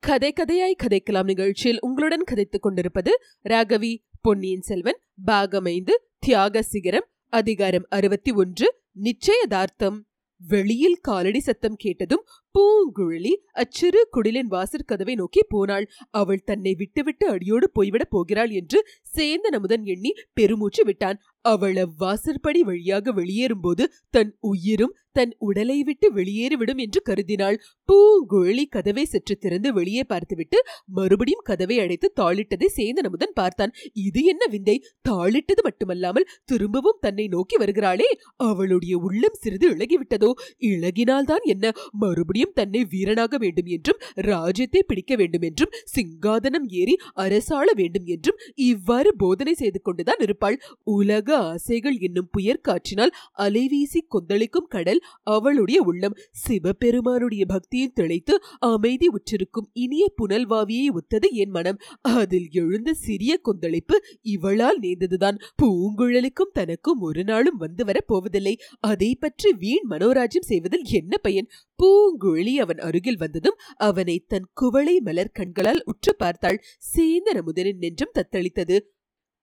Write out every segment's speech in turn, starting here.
கதை கதையாய் கதைக்கலாம் நிகழ்ச்சியில் உங்களுடன் கதைத்துக் கொண்டிருப்பது ராகவி பொன்னியின் செல்வன் பாகமைந்து தியாக சிகரம் அதிகாரம் அறுபத்தி ஒன்று நிச்சயதார்த்தம். வெளியில் காலடி சத்தம் கேட்டதும் பூங்குழலி அச்சிறு குடிலின் வாசற்கதவை நோக்கி போனாள். அவள் தன்னை விட்டுவிட்டு அடியோடு போய்விடப் போகிறாள் என்று சேந்தன் நமுதன் எண்ணி பெருமூச்சு விட்டான். அவள் அவ்வாசற்படி வழியாக வெளியேறும்போது தன் உயிரும் தன் உடலை விட்டு வெளியேறிவிடும் என்று கருதினாள். பூங்குழலி கதவை சற்று திறந்து வெளியே பார்த்துவிட்டு மறுபடியும் கதவை அடைத்து தாளிட்டதை சேந்தன் நமுதன் பார்த்தான். இது என்ன விந்தை? தாளிட்டது மட்டுமல்லாமல் திரும்பவும் தன்னை நோக்கி வருகிறாளே. அவளுடைய உள்ளம் சிறிது இழகிவிட்டதோ இழகினால்தான் என்ன? மறுபடியும் தன்னை வீரனாக வேண்டும் என்றும் ராஜ்யத்தை பிடிக்க வேண்டும் என்றும் சிங்காதனம் ஏறி அரசாள வேண்டும் என்றும் இவ்வாறு போதனை செய்து கொண்டுதான் இருப்பாள். உலக ஆசைகள் என்னும் புயற் காற்றினால் அலைவீசி கொந்தளிக்கும் கடல் அவளுடைய உள்ளம். சிவபெருமானுடைய பக்தியில் திளைத்து அமைதி உற்றிருக்கும் இனிய புனல்வாவியை ஒத்தது என் மனம். அதில் எழுந்த சிறிய கொந்தளிப்பு இவளால் நேர்ந்ததுதான். பூங்குழலுக்கும் தனக்கும் ஒரு நாளும் வந்து வரப் போவதில்லை. அதை பற்றி வீண் மனோராஜ்யம் செய்வதில் என்ன பயன்? பூங்குழலி அவன் அருகில் வந்ததும் அவனை தன் குவளை மலர் கண்களால் உற்று பார்த்தாள். சேந்தன முதலின் நெஞ்சம் தத்தளித்தது.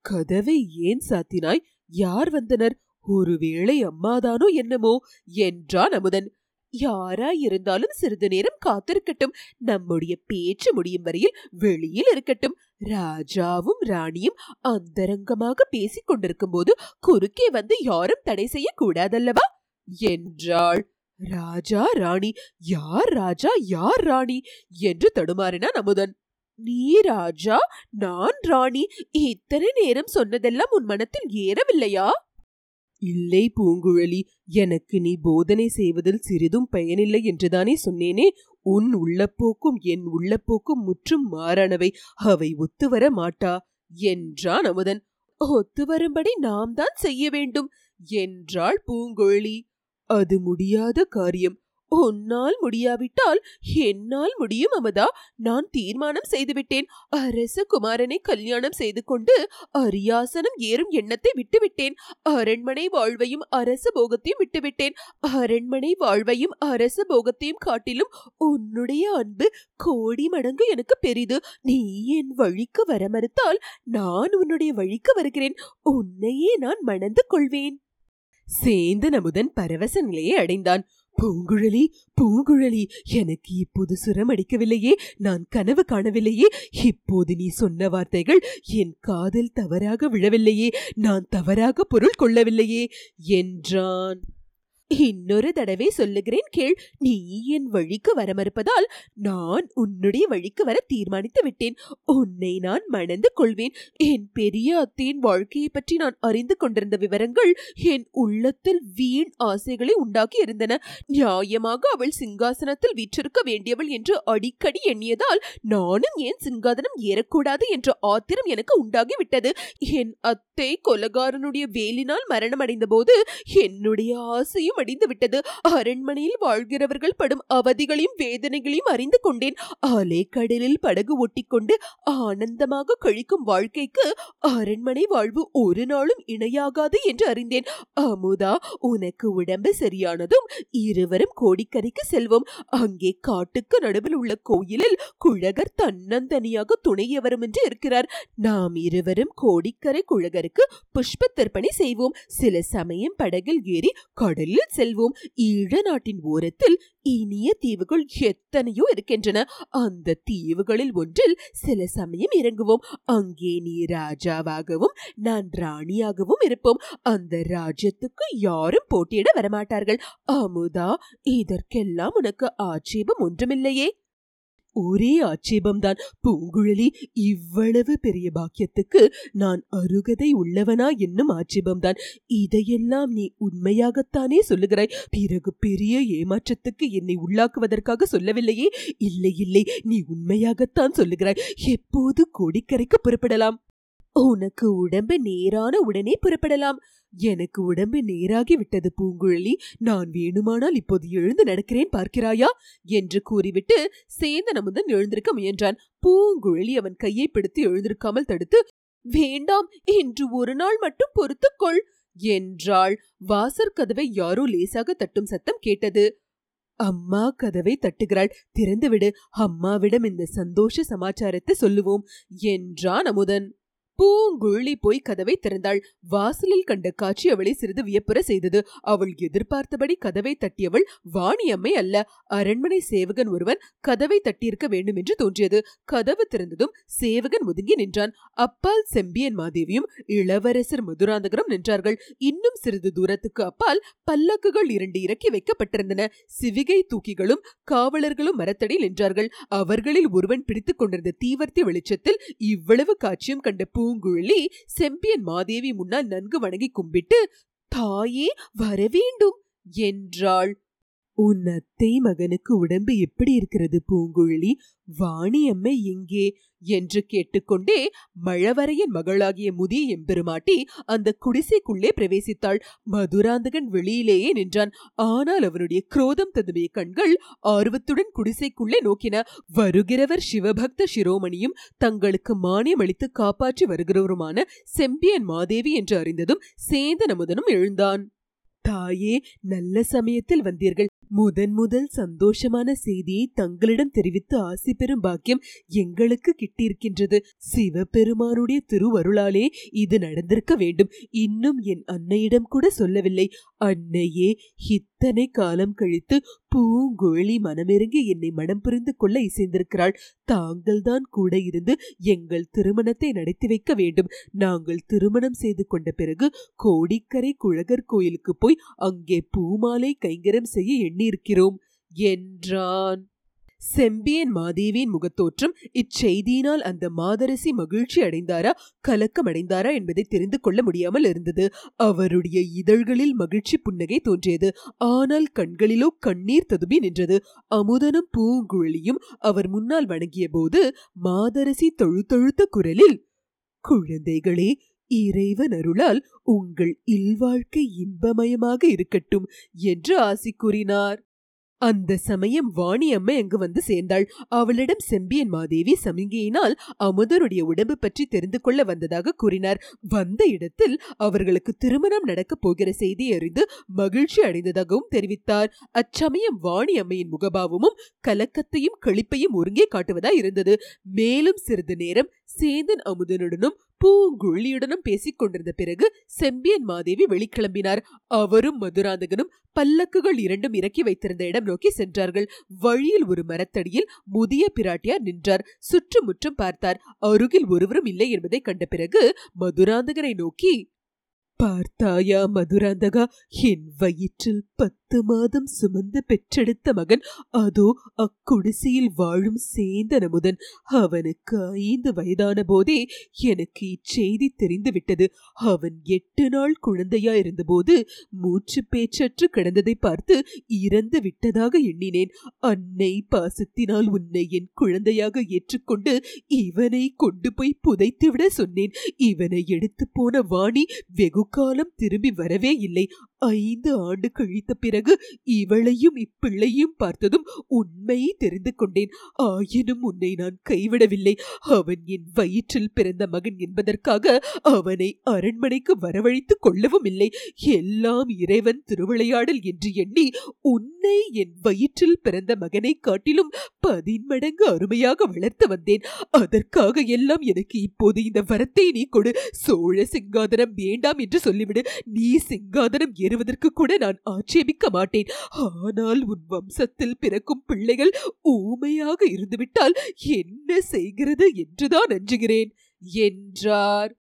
கதவை ஏன் சாத்தினாய்? யார் வந்தனர்? ஒருவேளை அம்மாதானோ என்னமோ? என்றான் அமுதன். யாராயிருந்தாலும் சிறிது நேரம் காத்திருக்கட்டும். நம்முடைய பேச்சு முடியும் வரையில் வெளியில் இருக்கட்டும். ராஜாவும் ராணியும் அந்தரங்கமாக பேசிக் கொண்டிருக்கும் போது குறுக்கே வந்து யாரும் தடை செய்யக்கூடாதல்லவா என்றாள். ராஜா ராணி. யார் ராஜா யார் ராணி? என்று தடுமாறினான் அமுதன் நீ ராஜா நான் ராணி. இத்தனை நேரம் சொன்னதெல்லாம் உன் மனத்தில் ஏறவில்லையா? இல்லை பூங்குழலி. எனக்கு நீ போதனை செய்வதில் சிறிதும் பயனில்லை என்றுதானே சொன்னேனே. உன் உள்ளப்போக்கும் என் உள்ளப்போக்கும் முற்றும் மாறானவை. அவை ஒத்துவர மாட்டா? என்றான் அமுதன் ஒத்து வரும்படி நாம் தான் செய்ய வேண்டும். என்றாள் பூங்குழலி. அது முடியாத காரியம். உன்னால் முடியாவிட்டால் என்னால் முடியும் அமதா. நான் தீர்மானம் செய்துவிட்டேன். அரச குமாரனை கல்யாணம் செய்து கொண்டு அரியாசனம் ஏறும் எண்ணத்தை விட்டுவிட்டேன். அரண்மனை வாழ்வையும் அரச போகத்தையும் விட்டுவிட்டேன். அரண்மனை வாழ்வையும் அரச போகத்தையும் காட்டிலும் உன்னுடைய அன்பு கோடி மடங்கு எனக்கு பெரிது. நீ என் வழிக்கு வர மறுத்தால் நான் உன்னுடைய வழிக்கு வருகிறேன். உன்னையே நான் மணந்து கொள்வேன். சேந்தன் நமுதன் பரவச நிலையை அடைந்தான். பூங்குழலி பூங்குழலி எனக்கு இப்போது சுரம் அடிக்கவில்லையே நான் கனவு காணவில்லையே இப்போது நீ சொன்ன வார்த்தைகள் என் காதல் தவறாக விழவில்லையே நான் தவறாக பொருள் கொள்ளவில்லையே என்றான். இன்னொரு தடவை சொல்லுகிறேன் கேள். நீ என் வழிக்கு வர மறுப்பதால் நான் உன்னுடைய வழிக்கு வர தீர்மானித்து விட்டேன். உன்னை நான் மணந்து கொள்வேன். என் பெரிய அத்தையின் வாழ்க்கையை பற்றி நான் அறிந்து கொண்டிருந்த விவரங்கள் என் உள்ளத்தில் வீண் ஆசைகளை உண்டாக்கி இருந்தன. நியாயமாக அவள் சிங்காசனத்தில் வீற்றிருக்க வேண்டியவள் என்று அடிக்கடி எண்ணியதால் நானும் ஏன் சிங்காதனம் ஏறக்கூடாது என்ற ஆத்திரம் எனக்கு உண்டாகிவிட்டது. என் அத்தை கொலகாரனுடைய வேலினால் மரணமடைந்த போது என்னுடைய ஆசையும் அடிந்து விட்டது அரண்மனையில் வாழ்கிறவர்கள் படும் அவதிகளையும் வேதனைகளையும் அறிந்து கொண்டேன். அலைக்கடலில் படகு ஒட்டிக்கொண்டு ஆனந்தமாக கழிக்கும் வாழ்க்கைக்கு அரண்மனை வாழ்வு ஒரு நாளும் இணையாகாது என்று அறிந்தேன். அமுதா உனக்கு உடம்பு சரியானதும் இருவரும் கோடிக்கரைக்கு செல்வோம். அங்கே காட்டுக்கு நடுவில் உள்ள கோயிலில் குழகர் தன்னந்தனியாக துணைய வரும் என்று இருக்கிறார். நாம் இருவரும் கோடிக்கரை குழகருக்கு புஷ்ப தர்ப்பணி செய்வோம். சில சமயம் படகில் ஏறி கடலில் செல்வோம். ஈழ நாட்டின் ஓரத்தில் இனிய தீவுகள் எத்தனையோ இருக்கின்றன. அந்த தீவுகளில் ஒன்றில் சில சமயம் இறங்குவோம். அங்கே நீ ராஜாவாகவும் நான் ராணியாகவும் இருப்போம். அந்த ராஜ்யத்துக்கு யாரும் போட்டியிட வரமாட்டார்கள். அமுதா இதற்கெல்லாம் உனக்கு ஆட்சேபம் ஒன்றுமில்லையே. ஒரே ஆட்சேபம்தான். பூங்குழலி இவ்வளவு பெரிய பாக்கியத்துக்கு நான் அருகதை உள்ளவனா என்னும் ஆட்சேபம்தான். இதையெல்லாம் நீ உண்மையாகத்தானே சொல்லுகிறாய். பிறகு பெரிய ஏமாற்றத்துக்கு என்னை உள்ளாக்குவதற்காக சொல்லவில்லையே? இல்லை இல்லை நீ உண்மையாகத்தான் சொல்லுகிறாய். எப்போது கோடிக்கரைக்கு புறப்படலாம்? உனக்கு உடம்பு நேரான உடனே புறப்படலாம். எனக்கு உடம்பு நேராகி விட்டது பூங்குழலி. நான் வேணுமானால் இப்போது எழுந்து நடக்கிறேன் பார்க்கிறாயா? என்று கூறிவிட்டு சேந்தன் அமுதன் எழுந்திருக்க முயன்றான். பூங்குழலி அவன் கையை பிடித்து எழுந்திருக்காமல் தடுத்து வேண்டாம் என்று ஒரு நாள் மட்டும் பொறுத்துக்கொள் என்றாள். வாசற் கதவை யாரோ லேசாக தட்டும் சத்தம் கேட்டது. அம்மா கதவை தட்டுகிறாள். திறந்துவிடு அம்மாவிடம் இந்த சந்தோஷ சமாச்சாரத்தை சொல்லுவோம் என்றான் அமுதன். பூங்குழலி போய் கதவை திறந்தாள். வாசலில் கண்ட காட்சி அவளை சிறிது வியப்புற செய்தது. அவள் எதிர்பார்த்தபடி கதவை தட்டியவள் வாணியம்மை அல்ல. அரண்மனை சேவகன் ஒருவன் கதவை தட்டியிருக்க வேண்டும் என்று தோன்றியது. கதவு திறந்ததும் சேவகன் ஒதுங்கி நின்றான். அப்பால் செம்பியன் மாதேவியும் இளவரசர் மதுராந்தகரும் நின்றார்கள். இன்னும் சிறிது தூரத்துக்கு அப்பால் பல்லக்குகள் இரண்டு இறக்கி வைக்கப்பட்டிருந்தன. சிவிகை தூக்கிகளும் காவலர்களும் மரத்தடியில் நின்றார்கள். அவர்களில் ஒருவன் பிடித்துக் கொண்டிருந்த தீவர்த்தி வெளிச்சத்தில் இவ்வளவு காட்சியும் கண்ட பூங்குழலி செம்பியன் மாதேவி முன்னால் நன்கு வணங்கி கும்பிட்டு தாயே வரவேண்டும் என்றாள். உன் அத்தை மகனுக்கு உடம்பு எப்படி இருக்கிறது பூங்குழலி? வாணியம்மை எங்கே? என்று கேட்டுக்கொண்டே மழவரையின் மகளாகிய முதிய எம்பெருமாட்டி அந்த குடிசைக்குள்ளே பிரவேசித்தாள். மதுராந்தகன் வெளியிலேயே நின்றான். ஆனால் அவனுடைய குரோதம் ததுமைய கண்கள் ஆர்வத்துடன் குடிசைக்குள்ளே நோக்கின. வருகிறவர் சிவபக்த சிரோமணியும் தங்களுக்கு மானியம் அளித்து காப்பாற்றி வருகிறவருமான செம்பியன் மாதேவி என்று அறிந்ததும் சேந்தன் அமுதனும் எழுந்தான். தாயே நல்ல சமயத்தில் வந்தீர்கள். முதன் முதல் சந்தோஷமான செய்தியை தங்களிடம் தெரிவித்து ஆசி பெறும் பாக்கியம் எங்களுக்கு கிட்டியிருக்கின்றது. சிவபெருமானுடைய திருவருளாலே இது நடந்திருக்க வேண்டும். இன்னும் என் அன்னையிடம் கூட சொல்லவில்லை. அன்னையே இத்தனை காலம் கழித்து பூங்குழலி மனமிறங்கி என்னை மனம் புரிந்து கொள்ள இசைந்திருக்கிறாள். தாங்கள்தான் கூட இருந்து எங்கள் திருமணத்தை நடத்தி வைக்க வேண்டும். நாங்கள் திருமணம் செய்து கொண்ட பிறகு கோடிக்கரை குழகர் கோயிலுக்கு போய் அங்கே பூமாலை கைங்கரம் செய்ய எண்ணி எண்ணியிருக்கிறோம் என்றான். செம்பியன் மாதேவியின் முகத்தோற்றம் இச்செய்தியினால் அந்த மாதரசி மகிழ்ச்சி அடைந்தாரா கலக்கம் அடைந்தாரா என்பதை தெரிந்து கொள்ள முடியாமல் இருந்தது. அவருடைய இதழ்களில் மகிழ்ச்சி புன்னகை தோன்றியது. ஆனால் கண்களிலோ கண்ணீர் ததும்பி நின்றது. அமுதனும் பூங்குழலியும் அவர் முன்னால் வணங்கிய போது மாதரசி தொழுத்தொழுத்த குரலில் குழந்தைகளே இறைவன் அருளால் உங்கள் இல்வாழ்க்கை இன்பமயமாக இருக்கட்டும் என்று ஆசி கூறினார். அந்த சமயம் வாணி அம்மை அங்கு வந்து சேர்ந்தாள். அவளிடம் செம்பியன் மாதேவி சமிகையினால் அமுதனுடைய உடம்பு பற்றி தெரிந்து கொள்ள வந்ததாக கூறினார். வந்த இடத்தில் அவர்களுக்கு திருமணம் நடக்கப் போகிற செய்தி அறிந்து மகிழ்ச்சி அடைந்ததாகவும் தெரிவித்தார். அச்சமயம் வாணி அம்மையின் முகபாவமும் கலக்கத்தையும் களிப்பையும் ஒருங்கே காட்டுவதாய் இருந்தது. மேலும் சிறிது நேரம் சேந்தன் அமுதனுடனும் பூங்குழியுடனும் பேசிக் கொண்டிருந்த பிறகு செம்பியன் மாதேவி வெளிக்கிளம்பினார். அவரும் மதுராந்தகனும் பல்லக்குகள் இரண்டும் இறக்கி வைத்திருந்த இடம் நோக்கி சென்றார்கள். வழியில் ஒரு மரத்தடியில் முதிய பிராட்டியார் நின்றார். சுற்றுமுற்றும் பார்த்தார். அருகில் ஒருவரும் இல்லை என்பதை கண்ட பிறகு மதுராந்தகனை நோக்கி பார்த்தாயா மதுராந்தகா? என் வயிற்றில் பத்து மாதம் சுமந்து பெற்றெடுத்த மகன். அதோ அக்குடிசையில் வாழும் சேந்தன் அமுதன். அவனுக்கு ஐந்து வயதான போதே எனக்கு இச்செய்தி தெரிந்துவிட்டது. அவன் எட்டு நாள் குழந்தையா இருந்தபோது மூச்சு பேச்சற்று கிடந்ததை பார்த்து இறந்து விட்டதாக எண்ணினேன். அன்னை பாசத்தினால் உன்னை என் குழந்தையாக ஏற்றுக்கொண்டு இவனை கொண்டு போய் புதைத்துவிட சொன்னேன். இவனை எடுத்து போன வாணி வெகு காலம் திரும்பி வரவே இல்லை. ஐந்து ஆண்டு கழித்த பிறகு இவளையும் இப்பிள்ளையும் பார்த்ததும் உண்மையை தெரிந்து கொண்டேன். ஆயினும் உன்னை நான் கைவிடவில்லை. அவன் என் வயிற்றில் பிறந்த மகன் என்பதற்காக அவனை அரண்மனைக்கு வரவழைத்துக் கொள்ளவும் இல்லை. எல்லாம் இறைவன் திருவிளையாடல் என்று எண்ணி உன்னை என் வயிற்றில் பிறந்த மகனை காட்டிலும் பதின்மடங்கு அருமையாக வளர்த்து வந்தேன். அதற்காக எல்லாம் எனக்கு இப்போது இந்த வரத்தை நீ கொடு. சோழ சிங்காதனம் வேண்டாம் என்று சொல்லிவிடு. நீ சிங்காதனம் ஏறுவதற்கு கூட நான் ஆட்சேபிக்க மாட்டேன். ஆனால் உன் வம்சத்தில் பிறக்கும் பிள்ளைகள் ஊமையாக இருந்துவிட்டால் என்ன செய்கிறது என்றுதான் அஞ்சுகிறேன் என்றார்.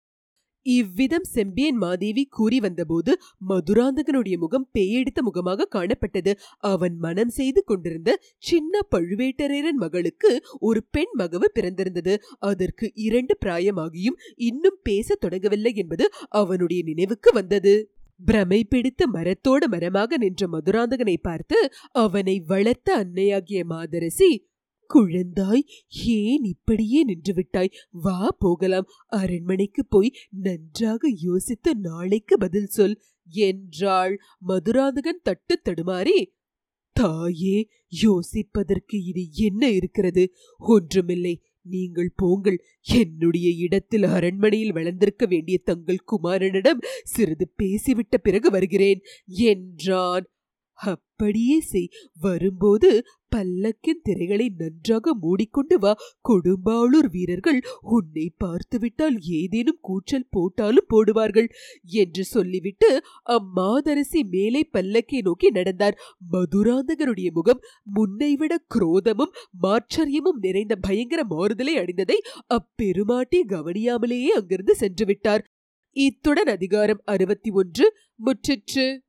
இவ்விதம் செம்பியன் மாதேவி கூறி வந்தபோது மதுராந்தகனுடைய முகம் பேயெடுத்த முகமாக காணப்பட்டது. அவன் மனம் செய்து கொண்டிருந்த சின்ன பழுவேட்டரையரன் மகளுக்கு ஒரு பெண் மகவு பிறந்திருந்தது. அதற்கு இரண்டு பிராயமாகியும் இன்னும் பேசத் தொடங்கவில்லை என்பது அவனுடைய நினைவுக்கு வந்தது. பிரமை பிடித்த மரத்தோடு மரமாக நின்ற மதுராந்தகனை பார்த்து அவனை வளர்த்த அன்னையாகிய மாதரசி குழந்தாய் ஏன் இப்படியே நின்று விட்டாய்? வா போகலாம். அரண்மனைக்கு போய் நன்றாக யோசித்து நாளைக்கு பதில் சொல் என்றாள் மதுராந்தகன் தட்டு தடுமாறி தாயே யோசிப்பதற்கு இனி என்ன இருக்கிறது? ஒன்றுமில்லை. நீங்கள் போங்கள். என்னுடைய இடத்தில் அரண்மனையில் வளர்ந்திருக்க வேண்டிய தங்கள் குமாரனிடம் சிறிது பேசிவிட்ட பிறகு வருகிறேன். என்றான். அப்படியே செய். வரும்போது பல்லக்கின் திரைகளை நன்றாக மூடிக்கொண்டு வா. கொடும்பாளூர் வீரர்கள் உன்னை பார்த்துவிட்டால் ஏதேனும் கூச்சல் போட்டாலும் போடுவார்கள் என்று சொல்லிவிட்டு அம்மாதரசி மேலே பல்லக்கை நோக்கி நடந்தார். மதுராந்தகருடைய முகம் முன்னைவிட குரோதமும் மாச்சரியமும் நிறைந்த பயங்கர மாறுதலை அடைந்ததை அப்பெருமாட்டி கவனியாமலேயே அங்கிருந்து சென்றுவிட்டார் இத்துடன் அதிகாரம் அறுபத்தி ஒன்று. முற்றிற்று.